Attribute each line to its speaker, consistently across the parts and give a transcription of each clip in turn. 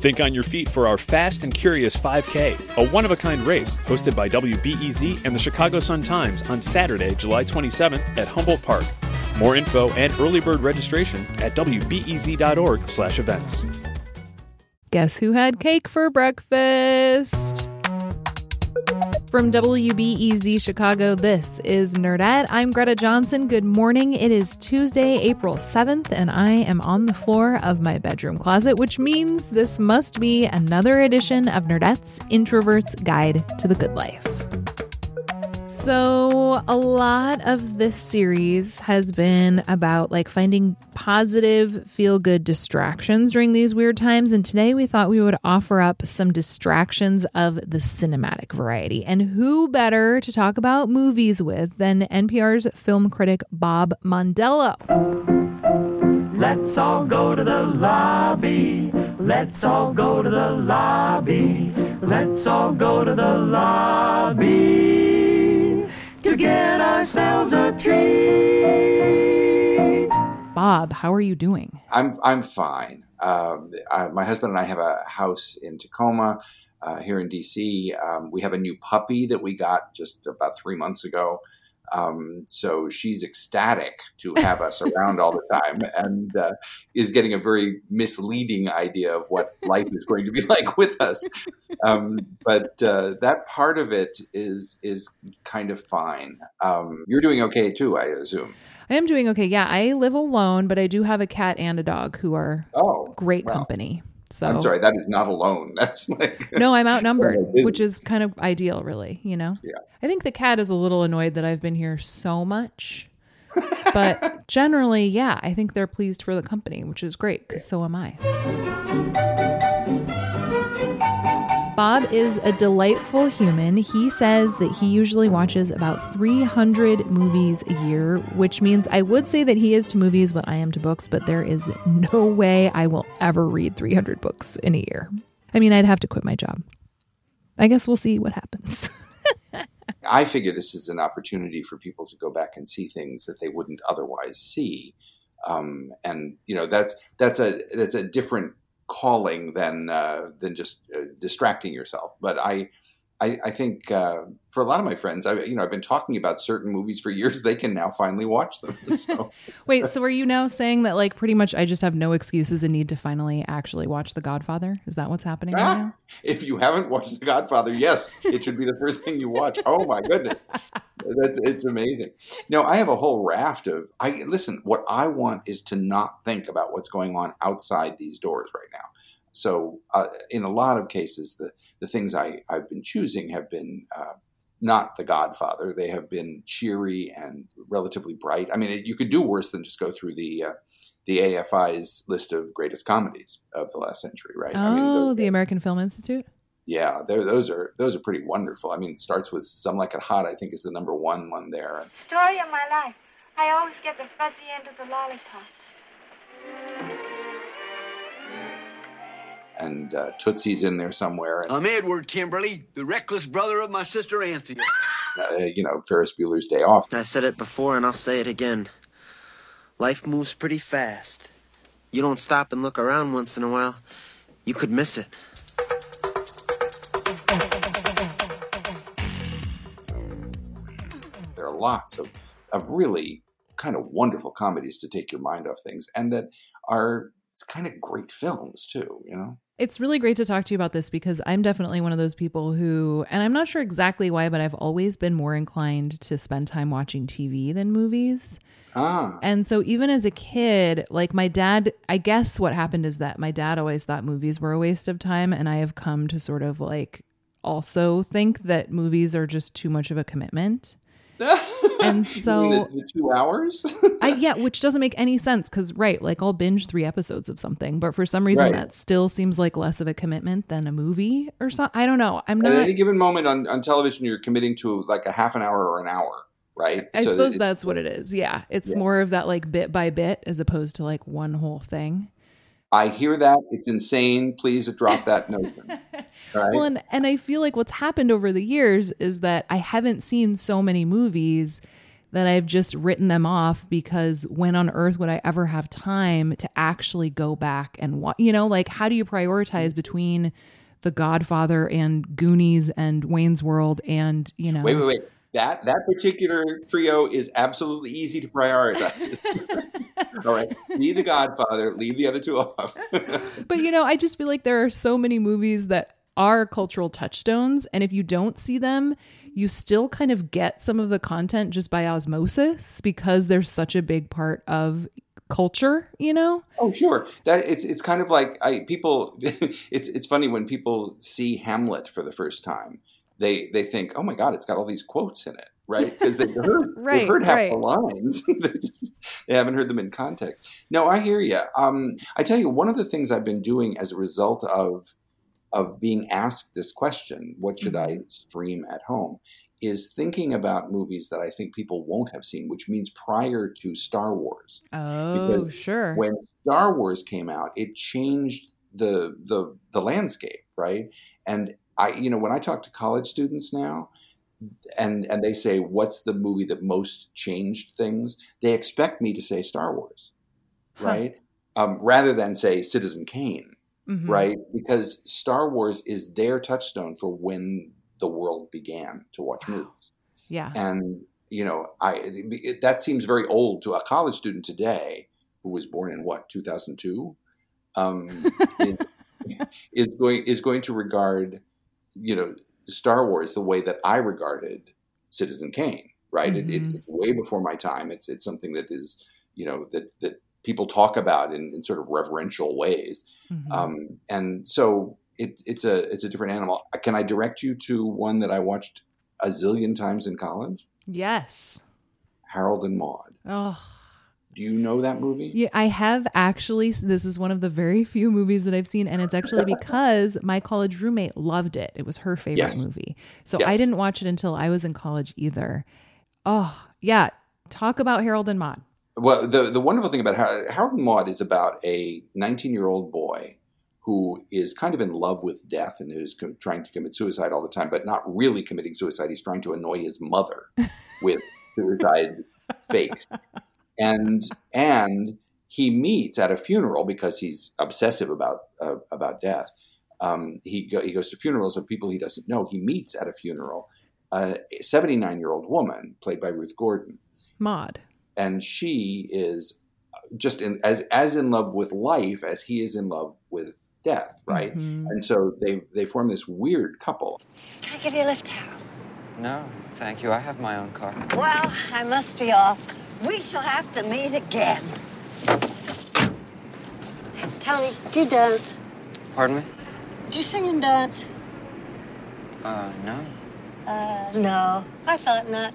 Speaker 1: Think on your feet for our Fast and Curious 5K, a one of a kind race hosted by WBEZ and the Chicago Sun Times on Saturday, July 27th at Humboldt Park. More info and early bird registration at wbez.org/events.
Speaker 2: Guess who had cake for breakfast? From WBEZ Chicago, this is Nerdette. I'm Greta Johnson. Good morning. It is Tuesday, April 7th, and I am on the floor of my bedroom closet, which means this must be another edition of Nerdette's Introvert's Guide to the Good Life. So, a lot of this series has been about like finding positive, feel good distractions during these weird times. And today we thought we would offer up some distractions of the cinematic variety. And who better to talk about movies with than NPR's film critic Bob Mondello?
Speaker 3: Let's all go to the lobby. Let's all go to the lobby. Let's all go to the lobby get ourselves a treat.
Speaker 2: Bob, how are you doing?
Speaker 4: I'm I'm fine. Um, I, my husband and I have a house in Takoma, uh, here in DC. Um, we have a new puppy that we got just about three months ago. Um, so she's ecstatic to have us around all the time and uh, is getting a very misleading idea of what life is going to be like with us. Um, but uh, that part of it is is kind of fine. Um, you're doing okay too, I assume.
Speaker 2: I am doing okay. Yeah, I live alone, but I do have a cat and a dog who are
Speaker 4: oh,
Speaker 2: great company. So
Speaker 4: I'm sorry, that is not alone. That's like
Speaker 2: No, I'm outnumbered, which is kind of ideal really, you know.
Speaker 4: Yeah.
Speaker 2: I think the cat is a little annoyed that I've been here so much. but generally, yeah, I think they're pleased for the company, which is great cuz so am I. Bob is a delightful human. He says that he usually watches about 300 movies a year, which means I would say that he is to movies what I am to books, but there is no way I will ever read 300 books in a year. I mean, I'd have to quit my job. I guess we'll see what happens.
Speaker 4: I figure this is an opportunity for people to go back and see things that they wouldn't otherwise see. Um, and you know that's that's a that's a different calling than uh, than just uh, distracting yourself. But I I, I think uh, for a lot of my friends, I you know I've been talking about certain movies for years. They can now finally watch them. So.
Speaker 2: Wait, so are you now saying that like pretty much I just have no excuses and need to finally actually watch The Godfather? Is that what's happening ah, right now?
Speaker 4: If you haven't watched The Godfather, yes, it should be the first thing you watch. Oh my goodness, that's it's amazing. No, I have a whole raft of. I listen. What I want is to not think about what's going on outside these doors right now. So, uh, in a lot of cases, the, the things I, I've been choosing have been uh, not The Godfather. They have been cheery and relatively bright. I mean, you could do worse than just go through the uh, the AFI's list of greatest comedies of the last century, right?
Speaker 2: Oh,
Speaker 4: I
Speaker 2: mean, the, the American Film Institute.
Speaker 4: Yeah, those are those are pretty wonderful. I mean, it starts with "Some Like It Hot." I think is the number one one there.
Speaker 5: Story of my life. I always get the fuzzy end of the lollipop.
Speaker 4: And uh, Tootsie's in there somewhere. And,
Speaker 6: I'm Edward Kimberly, the reckless brother of my sister Anthea.
Speaker 4: Uh, you know, Ferris Bueller's Day Off.
Speaker 7: I said it before and I'll say it again. Life moves pretty fast. You don't stop and look around once in a while, you could miss it.
Speaker 4: There are lots of, of really kind of wonderful comedies to take your mind off things and that are it's kind of great films too, you know?
Speaker 2: It's really great to talk to you about this because I'm definitely one of those people who, and I'm not sure exactly why, but I've always been more inclined to spend time watching TV than movies.
Speaker 4: Ah.
Speaker 2: And so even as a kid, like my dad, I guess what happened is that my dad always thought movies were a waste of time. And I have come to sort of like also think that movies are just too much of a commitment. And so
Speaker 4: the, the two hours.
Speaker 2: I yeah, which doesn't make any sense because right, like I'll binge three episodes of something, but for some reason
Speaker 4: Right.
Speaker 2: that still seems like less of a commitment than a movie or something. I don't know. I'm not At
Speaker 4: any given moment on, on television, you're committing to like a half an hour or an hour, right?
Speaker 2: I
Speaker 4: So
Speaker 2: suppose that's what it is. Yeah, it's
Speaker 4: Yeah.
Speaker 2: more of that like bit by bit as opposed to like one whole thing.
Speaker 4: I hear that. It's insane. Please drop that notion. Right?
Speaker 2: Well, and, and I feel like what's happened over the years is that I haven't seen so many movies that I've just written them off because when on earth would I ever have time to actually go back and watch? You know, like how do you prioritize between The Godfather and Goonies and Wayne's World and, you know,
Speaker 4: Wait, wait, wait. That that particular trio is absolutely easy to prioritize. All right, see the Godfather, leave the other two off.
Speaker 2: But you know, I just feel like there are so many movies that are cultural touchstones, and if you don't see them, you still kind of get some of the content just by osmosis because they're such a big part of culture. You know?
Speaker 4: oh, sure. That it's it's kind of like I people. it's it's funny when people see Hamlet for the first time. They they think, oh my God, it's got all these quotes in it, right? Because they've heard
Speaker 2: Right,
Speaker 4: they've heard half
Speaker 2: right.
Speaker 4: the lines. they, just, they haven't heard them in context. No, I hear you. Um, I tell you, one of the things I've been doing as a result of of being asked this question, what should I stream at home, is thinking about movies that I think people won't have seen, which means prior to Star Wars.
Speaker 2: Oh,
Speaker 4: Because
Speaker 2: sure.
Speaker 4: When Star Wars came out, it changed the the the landscape, right? And I, you know, when I talk to college students now, and and they say, "What's the movie that most changed things?" They expect me to say Star Wars,
Speaker 2: Huh.
Speaker 4: right? Um, rather than say Citizen Kane,
Speaker 2: Mhm.
Speaker 4: right? Because Star Wars is their touchstone for when the world began to watch movies.
Speaker 2: Yeah.
Speaker 4: And you know, I it, that seems very old to a college student today who was born in what 2002 um, is, is going is going to regard you know Star Wars the way that I regarded Citizen Kane. Right? It, it,
Speaker 2: Mhm.
Speaker 4: it's way before my time. It's it's something that is you know that that people talk about in, in sort of reverential ways.
Speaker 2: Mhm.
Speaker 4: Um, and so it, it's a it's a different animal. Can I direct you to one that I watched a zillion times in college?
Speaker 2: yes.
Speaker 4: Harold and Maude.
Speaker 2: Oh.
Speaker 4: Do you know that movie?
Speaker 2: Yeah, I have actually. This is one of the very few movies that I've seen, and it's actually because my college roommate loved it. It was her favorite
Speaker 4: Yes.
Speaker 2: movie. So
Speaker 4: Yes.
Speaker 2: I didn't watch it until I was in college either. Oh, yeah. Talk about Harold and Maude.
Speaker 4: Well, the the wonderful thing about Harold and Maude is about a 19 year old boy who is kind of in love with death and who's co- trying to commit suicide all the time, but not really committing suicide. He's trying to annoy his mother with suicide fakes, and and he meets at a funeral because he's obsessive about uh, about death. Um, he go, he goes to funerals of people he doesn't know. He meets at a funeral a 79 year old woman played by Ruth Gordon
Speaker 2: Maude.
Speaker 4: and she is just in, as as in love with life as he is in love with death, right?
Speaker 2: Mhm.
Speaker 4: And so they they form this weird couple.
Speaker 5: Can I give you a lift, Harold?
Speaker 8: No, thank you. I have my own car.
Speaker 5: Well, I must be off. We shall have to meet again. Tell me, do you dance?
Speaker 8: Pardon me?
Speaker 5: Do you sing and dance?
Speaker 8: Uh, no.
Speaker 5: Uh, no. I thought not.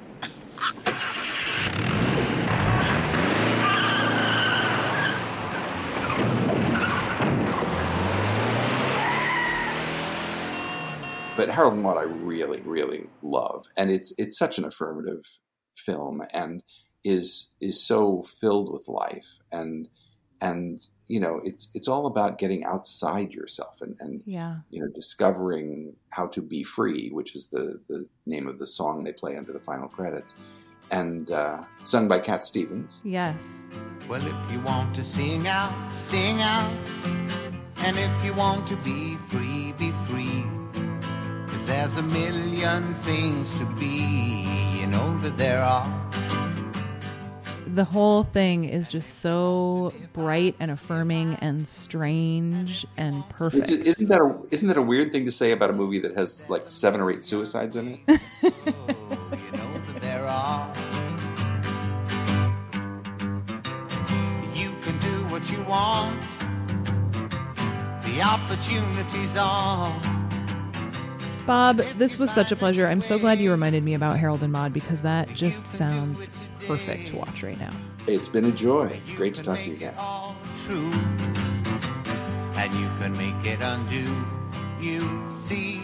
Speaker 4: But Harold and Maude I really really love, and it's it's such an affirmative film and is is so filled with life and and you know it's it's all about getting outside yourself and and
Speaker 2: Yeah.
Speaker 4: you know discovering how to be free which is the the name of the song they play under the final credits and uh, sung by Cat Stevens
Speaker 2: Yes.
Speaker 9: Well, if you want to sing out, sing out. And if you want to be free, be free. Cause there's a million things to be, you know that there are.
Speaker 2: The whole thing is just so bright and affirming and strange and perfect.
Speaker 4: is- Isn't that a isn't that a weird thing to say about a movie that has like seven or eight suicides in it?
Speaker 9: Oh, you know that there are. You can do what you want. The opportunities are.
Speaker 2: Bob, this was such a pleasure. I'm so glad you reminded me about Harold and Maude because that just sounds perfect to watch right now.
Speaker 4: It's been a joy. Great to talk to you again.
Speaker 9: True. And you can make it undo. You see.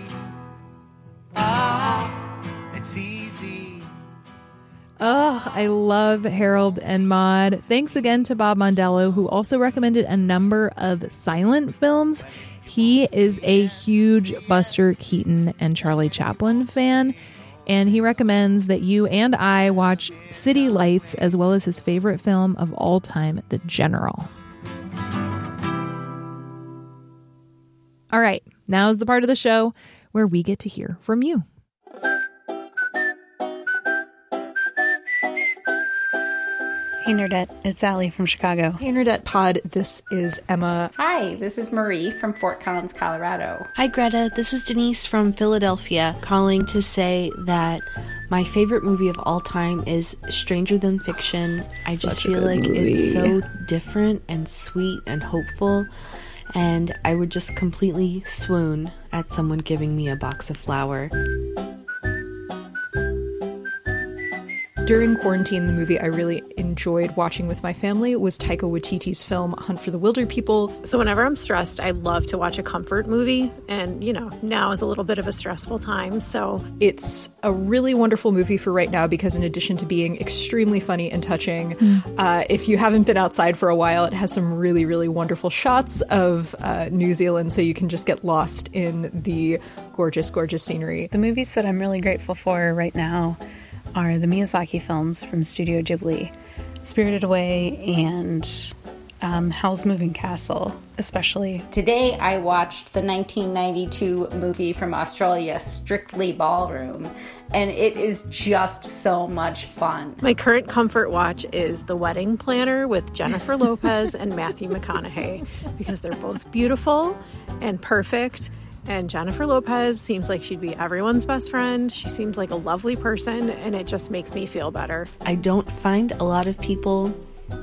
Speaker 9: Ah, it's easy.
Speaker 2: Oh, I love Harold and Maude. Thanks again to Bob Mondello, who also recommended a number of silent films. He is a huge Buster Keaton and Charlie Chaplin fan, and he recommends that you and I watch City Lights as well as his favorite film of all time, The General. All right, now's the part of the show where we get to hear from you.
Speaker 10: Hey Nerdette, it's Allie from Chicago.
Speaker 11: Hey Nerdette Pod, this is Emma.
Speaker 12: Hi, this is Marie from Fort Collins, Colorado.
Speaker 13: Hi Greta, this is Denise from Philadelphia calling to say that my favorite movie of all time is Stranger Than Fiction. I just feel like
Speaker 2: movie.
Speaker 13: it's so different and sweet and hopeful. And I would just completely swoon at someone giving me a box of flour.
Speaker 11: During quarantine, the movie I really enjoyed watching with my family was Taika Waititi's film Hunt for the Wilderpeople.
Speaker 14: So whenever I'm stressed, I love to watch a comfort movie. And, you know, now is a little bit of a stressful time. So
Speaker 11: It's a really wonderful movie for right now because, in addition to being extremely funny and touching, uh, if you haven't been outside for a while, it has some really, really wonderful shots of uh, New Zealand so you can just get lost in the gorgeous, gorgeous scenery.
Speaker 10: The movies that I'm really grateful for right now are the Miyazaki films from Studio Ghibli Spirited Away and um, Howl's Moving Castle, especially.
Speaker 12: Today I watched the 1992 movie from Australia, Strictly Ballroom, and it is just so much fun.
Speaker 14: my current comfort watch is The Wedding Planner with Jennifer Lopez and Matthew McConaughey because they're both beautiful and perfect. And Jennifer Lopez seems like she'd be everyone's best friend. She seems like a lovely person, and it just makes me feel better.
Speaker 13: I don't find a lot of people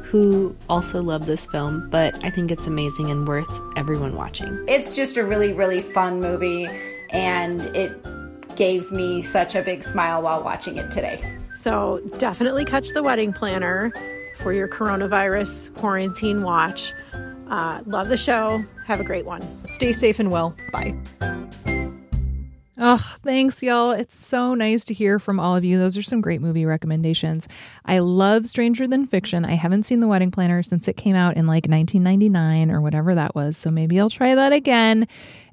Speaker 13: who also love this film, but I think it's amazing and worth everyone watching.
Speaker 12: It's just a really, really fun movie, and it gave me such a big smile while watching it today.
Speaker 14: So definitely catch the wedding planner for your coronavirus quarantine watch. Uh, love the show. Have a great one.
Speaker 11: Stay safe and well. Bye.
Speaker 2: Oh, thanks, y'all. It's so nice to hear from all of you. Those are some great movie recommendations. I love Stranger Than Fiction. I haven't seen The Wedding Planner since it came out in like 1999 or whatever that was. So maybe I'll try that again.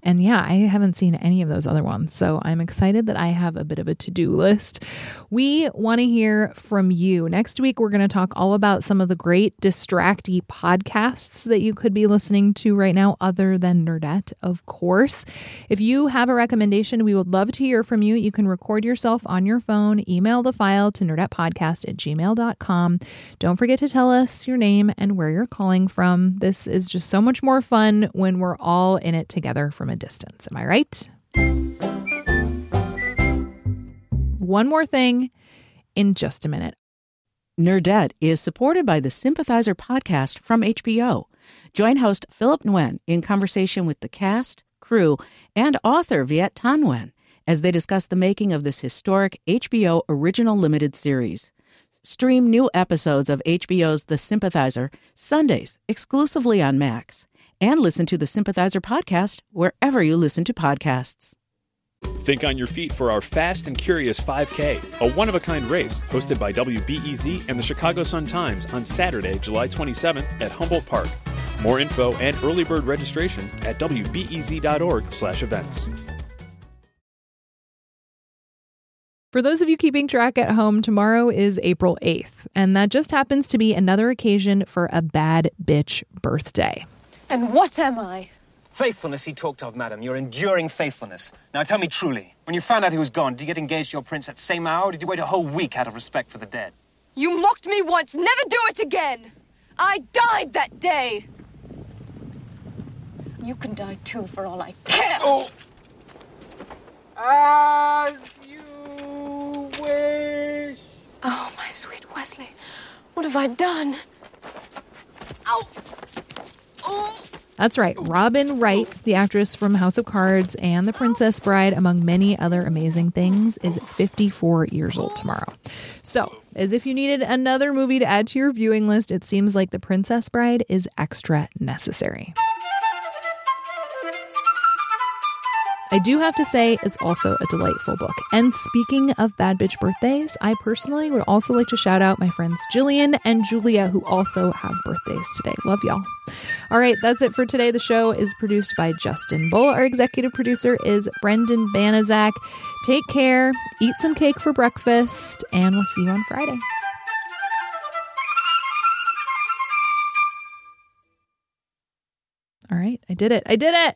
Speaker 2: And yeah, I haven't seen any of those other ones. So I'm excited that I have a bit of a to do list. We want to hear from you. Next week, we're going to talk all about some of the great distracty podcasts that you could be listening to right now, other than Nerdette, of course. If you have a recommendation, we would love to hear from you. You can record yourself on your phone, email the file to nerdettepodcast at gmail.com. Don't forget to tell us your name and where you're calling from. This is just so much more fun when we're all in it together from a distance. Am I right? One more thing in just a minute.
Speaker 15: Nerdette is supported by the Sympathizer podcast from HBO. Join host Philip Nguyen in conversation with the cast, crew, and author Viet Thanh Nguyen as they discuss the making of this historic HBO original limited series. Stream new episodes of HBO's The Sympathizer Sundays exclusively on Max, and listen to the Sympathizer podcast wherever you listen to podcasts.
Speaker 1: Think on your feet for our Fast and Curious 5K, a one of a kind race hosted by WBEZ and the Chicago Sun Times on Saturday, July 27th at Humboldt Park. More info and early bird registration at wbez.org/events.
Speaker 2: For those of you keeping track at home, tomorrow is April 8th, and that just happens to be another occasion for a bad bitch birthday.
Speaker 16: And what am I?
Speaker 17: Faithfulness he talked of, madam, your enduring faithfulness. Now tell me truly, when you found out he was gone, did you get engaged to your prince that same hour, or did you wait a whole week out of respect for the dead?
Speaker 16: You mocked me once, never do it again! I died that day! You can die too, for all I care!
Speaker 17: Oh! As you wish!
Speaker 16: Oh, my sweet Westley, what have I done? Ow!
Speaker 2: That's right. Robin Wright, the actress from House of Cards and The Princess Bride, among many other amazing things, is 54 years old tomorrow. So, as if you needed another movie to add to your viewing list, it seems like The Princess Bride is extra necessary. I do have to say, it's also a delightful book. And speaking of Bad Bitch birthdays, I personally would also like to shout out my friends Jillian and Julia, who also have birthdays today. Love y'all. All right, that's it for today. The show is produced by Justin Bull. Our executive producer is Brendan Banaszak. Take care, eat some cake for breakfast, and we'll see you on Friday. All right, I did it. I did it.